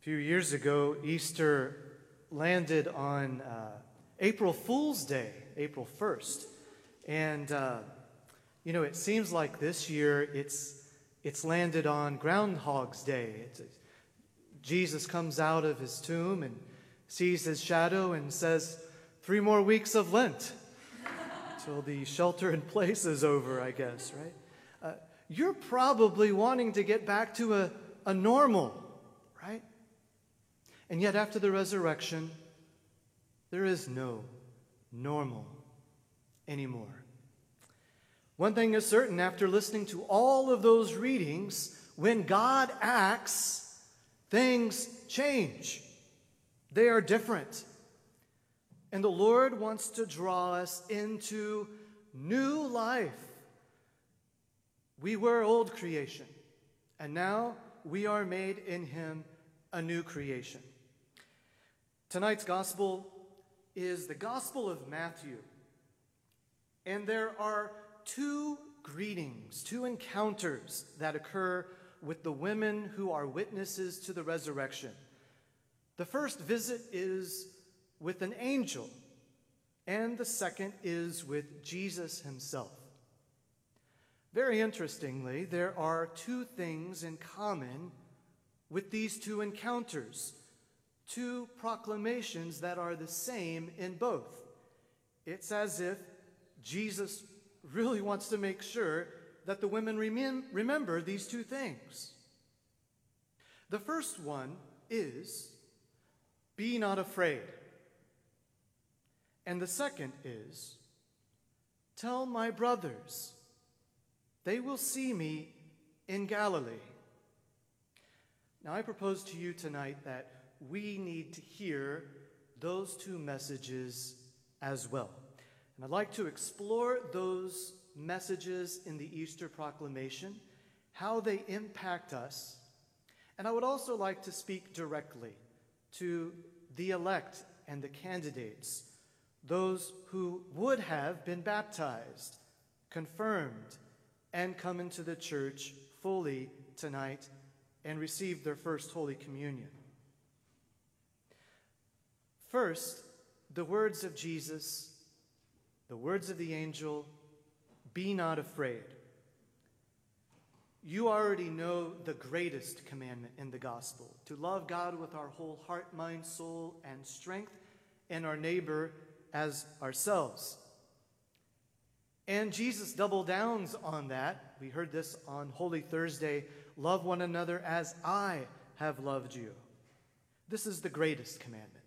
A few years ago, Easter landed on uh, April Fool's Day, April 1st. And, uh, you know, it seems like this year it's, it's landed on Groundhog's Day. It's, Jesus comes out of his tomb and sees his shadow and says, Three more weeks of Lent till the shelter in place is over, I guess, right? Uh, you're probably wanting to get back to a, a normal? And yet, after the resurrection, there is no normal anymore. One thing is certain after listening to all of those readings, when God acts, things change. They are different. And the Lord wants to draw us into new life. We were old creation, and now we are made in Him a new creation. Tonight's gospel is the Gospel of Matthew. And there are two greetings, two encounters that occur with the women who are witnesses to the resurrection. The first visit is with an angel, and the second is with Jesus himself. Very interestingly, there are two things in common with these two encounters, two proclamations that are the same in both. It's as if Jesus really wants to make sure that the women remem- remember these two things. The first one is be not afraid. And the second is tell my brothers, they will see me in Galilee. Now, I propose to you tonight that we need to hear those two messages as well. And I'd like to explore those messages in the Easter proclamation, how they impact us. And I would also like to speak directly to the elect and the candidates, those who would have been baptized, confirmed, and come into the church fully tonight and received their first Holy Communion. First, the words of Jesus, the words of the angel, be not afraid. You already know the greatest commandment in the gospel to love God with our whole heart, mind, soul, and strength, and our neighbor as ourselves. And Jesus double downs on that. We heard this on Holy Thursday love one another as I have loved you. This is the greatest commandment.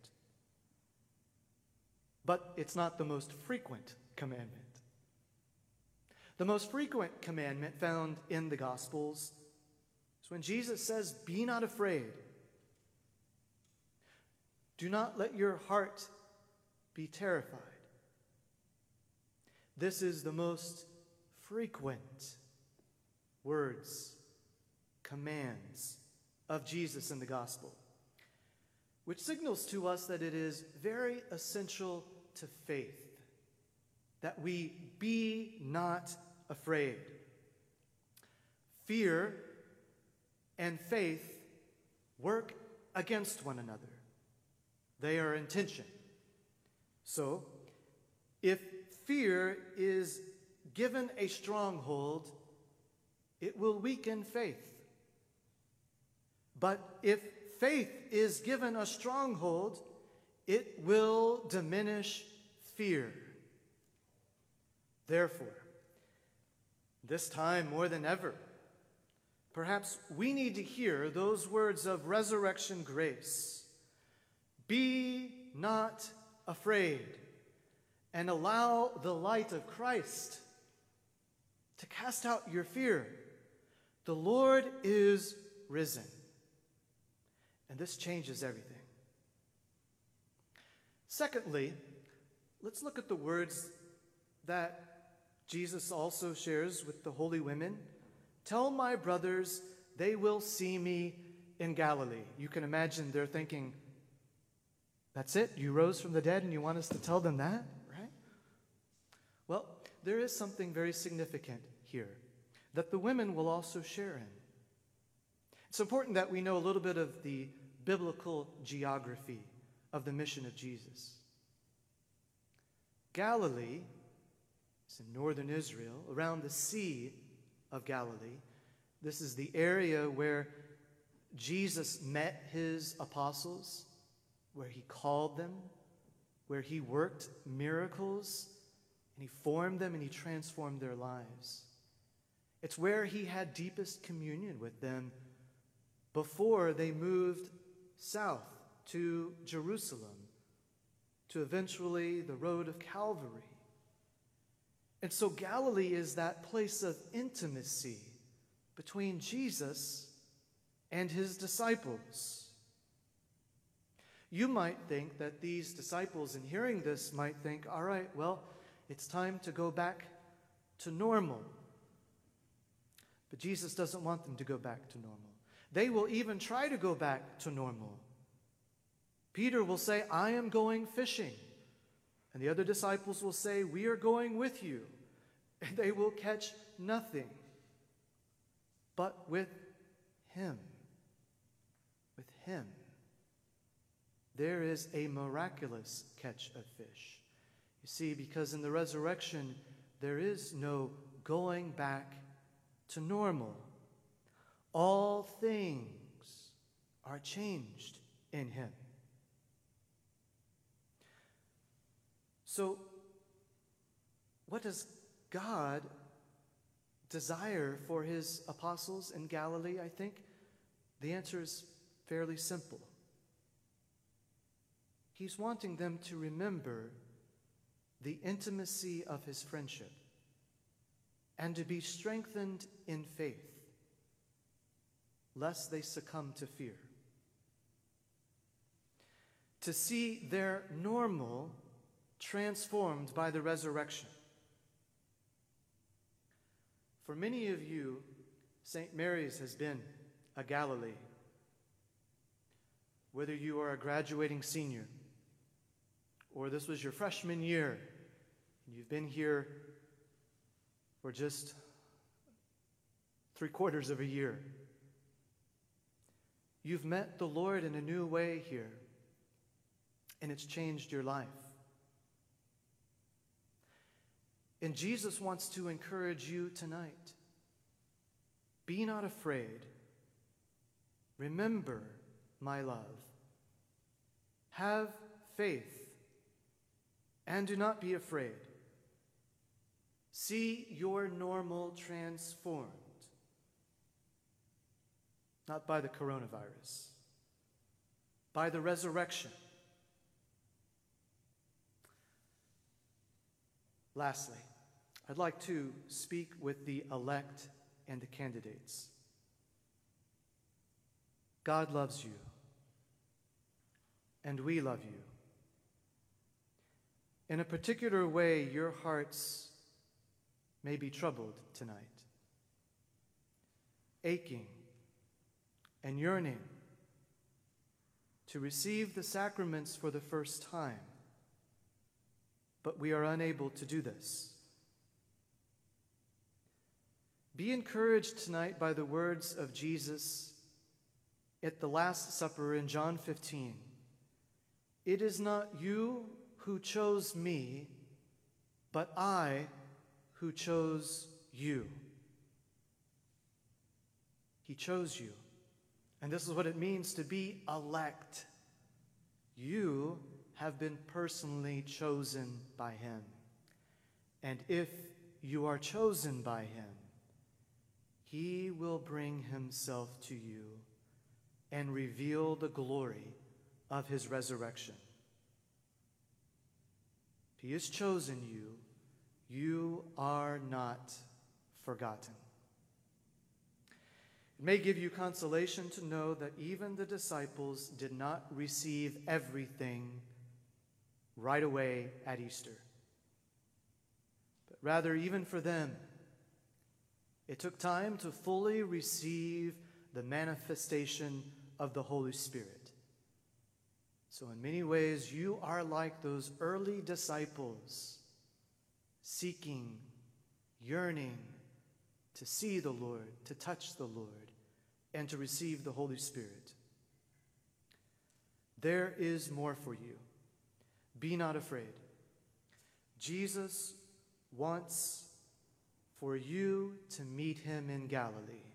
But it's not the most frequent commandment. The most frequent commandment found in the Gospels is when Jesus says, Be not afraid. Do not let your heart be terrified. This is the most frequent words, commands of Jesus in the gospel, which signals to us that it is very essential to faith that we be not afraid. Fear and faith work against one another, they are in tension. So, if fear is given a stronghold, it will weaken faith. But if faith is given a stronghold, it will diminish fear. Therefore, this time more than ever, perhaps we need to hear those words of resurrection grace Be not afraid, and allow the light of Christ to cast out your fear. The Lord is risen. And this changes everything. Secondly, let's look at the words that Jesus also shares with the holy women Tell my brothers they will see me in Galilee. You can imagine they're thinking, That's it? You rose from the dead and you want us to tell them that? Right? Well, there is something very significant here that the women will also share in. It's important that we know a little bit of the biblical geography of the mission of Jesus. Galilee is in northern Israel, around the Sea of Galilee. This is the area where Jesus met his apostles, where he called them, where he worked miracles, and he formed them and he transformed their lives. It's where he had deepest communion with them before they moved south to Jerusalem, to eventually the road of Calvary. And so Galilee is that place of intimacy between Jesus and his disciples. You might think that these disciples, in hearing this, might think, all right, well, it's time to go back to normal. But Jesus doesn't want them to go back to normal. They will even try to go back to normal. Peter will say, I am going fishing. And the other disciples will say, We are going with you. And they will catch nothing but with him. With him. There is a miraculous catch of fish. You see, because in the resurrection, there is no going back to normal. All things are changed in him. So, what does God desire for his apostles in Galilee? I think the answer is fairly simple. He's wanting them to remember the intimacy of his friendship and to be strengthened in faith, lest they succumb to fear. To see their normal transformed by the resurrection. For many of you, St. Mary's has been a Galilee. Whether you are a graduating senior or this was your freshman year and you've been here for just three quarters of a year, you've met the Lord in a new way here and it's changed your life. And Jesus wants to encourage you tonight. Be not afraid. Remember my love. Have faith and do not be afraid. See your normal transformed, not by the coronavirus, by the resurrection. Lastly, I'd like to speak with the elect and the candidates. God loves you, and we love you. In a particular way, your hearts may be troubled tonight, aching and yearning to receive the sacraments for the first time, but we are unable to do this. Be encouraged tonight by the words of Jesus at the Last Supper in John 15. It is not you who chose me, but I who chose you. He chose you. And this is what it means to be elect. You have been personally chosen by Him. And if you are chosen by Him, he will bring himself to you and reveal the glory of his resurrection. He has chosen you, you are not forgotten. It may give you consolation to know that even the disciples did not receive everything right away at Easter. But rather, even for them, it took time to fully receive the manifestation of the Holy Spirit. So, in many ways, you are like those early disciples, seeking, yearning to see the Lord, to touch the Lord, and to receive the Holy Spirit. There is more for you. Be not afraid. Jesus wants for you to meet him in Galilee.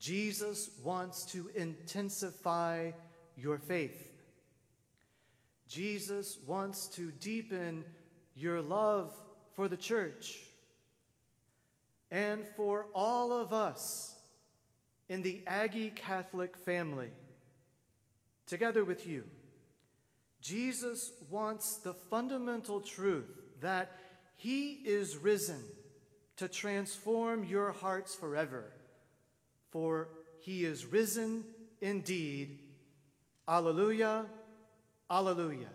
Jesus wants to intensify your faith. Jesus wants to deepen your love for the church and for all of us in the Aggie Catholic family, together with you. Jesus wants the fundamental truth that he is risen to transform your hearts forever, for he is risen indeed. Alleluia, alleluia.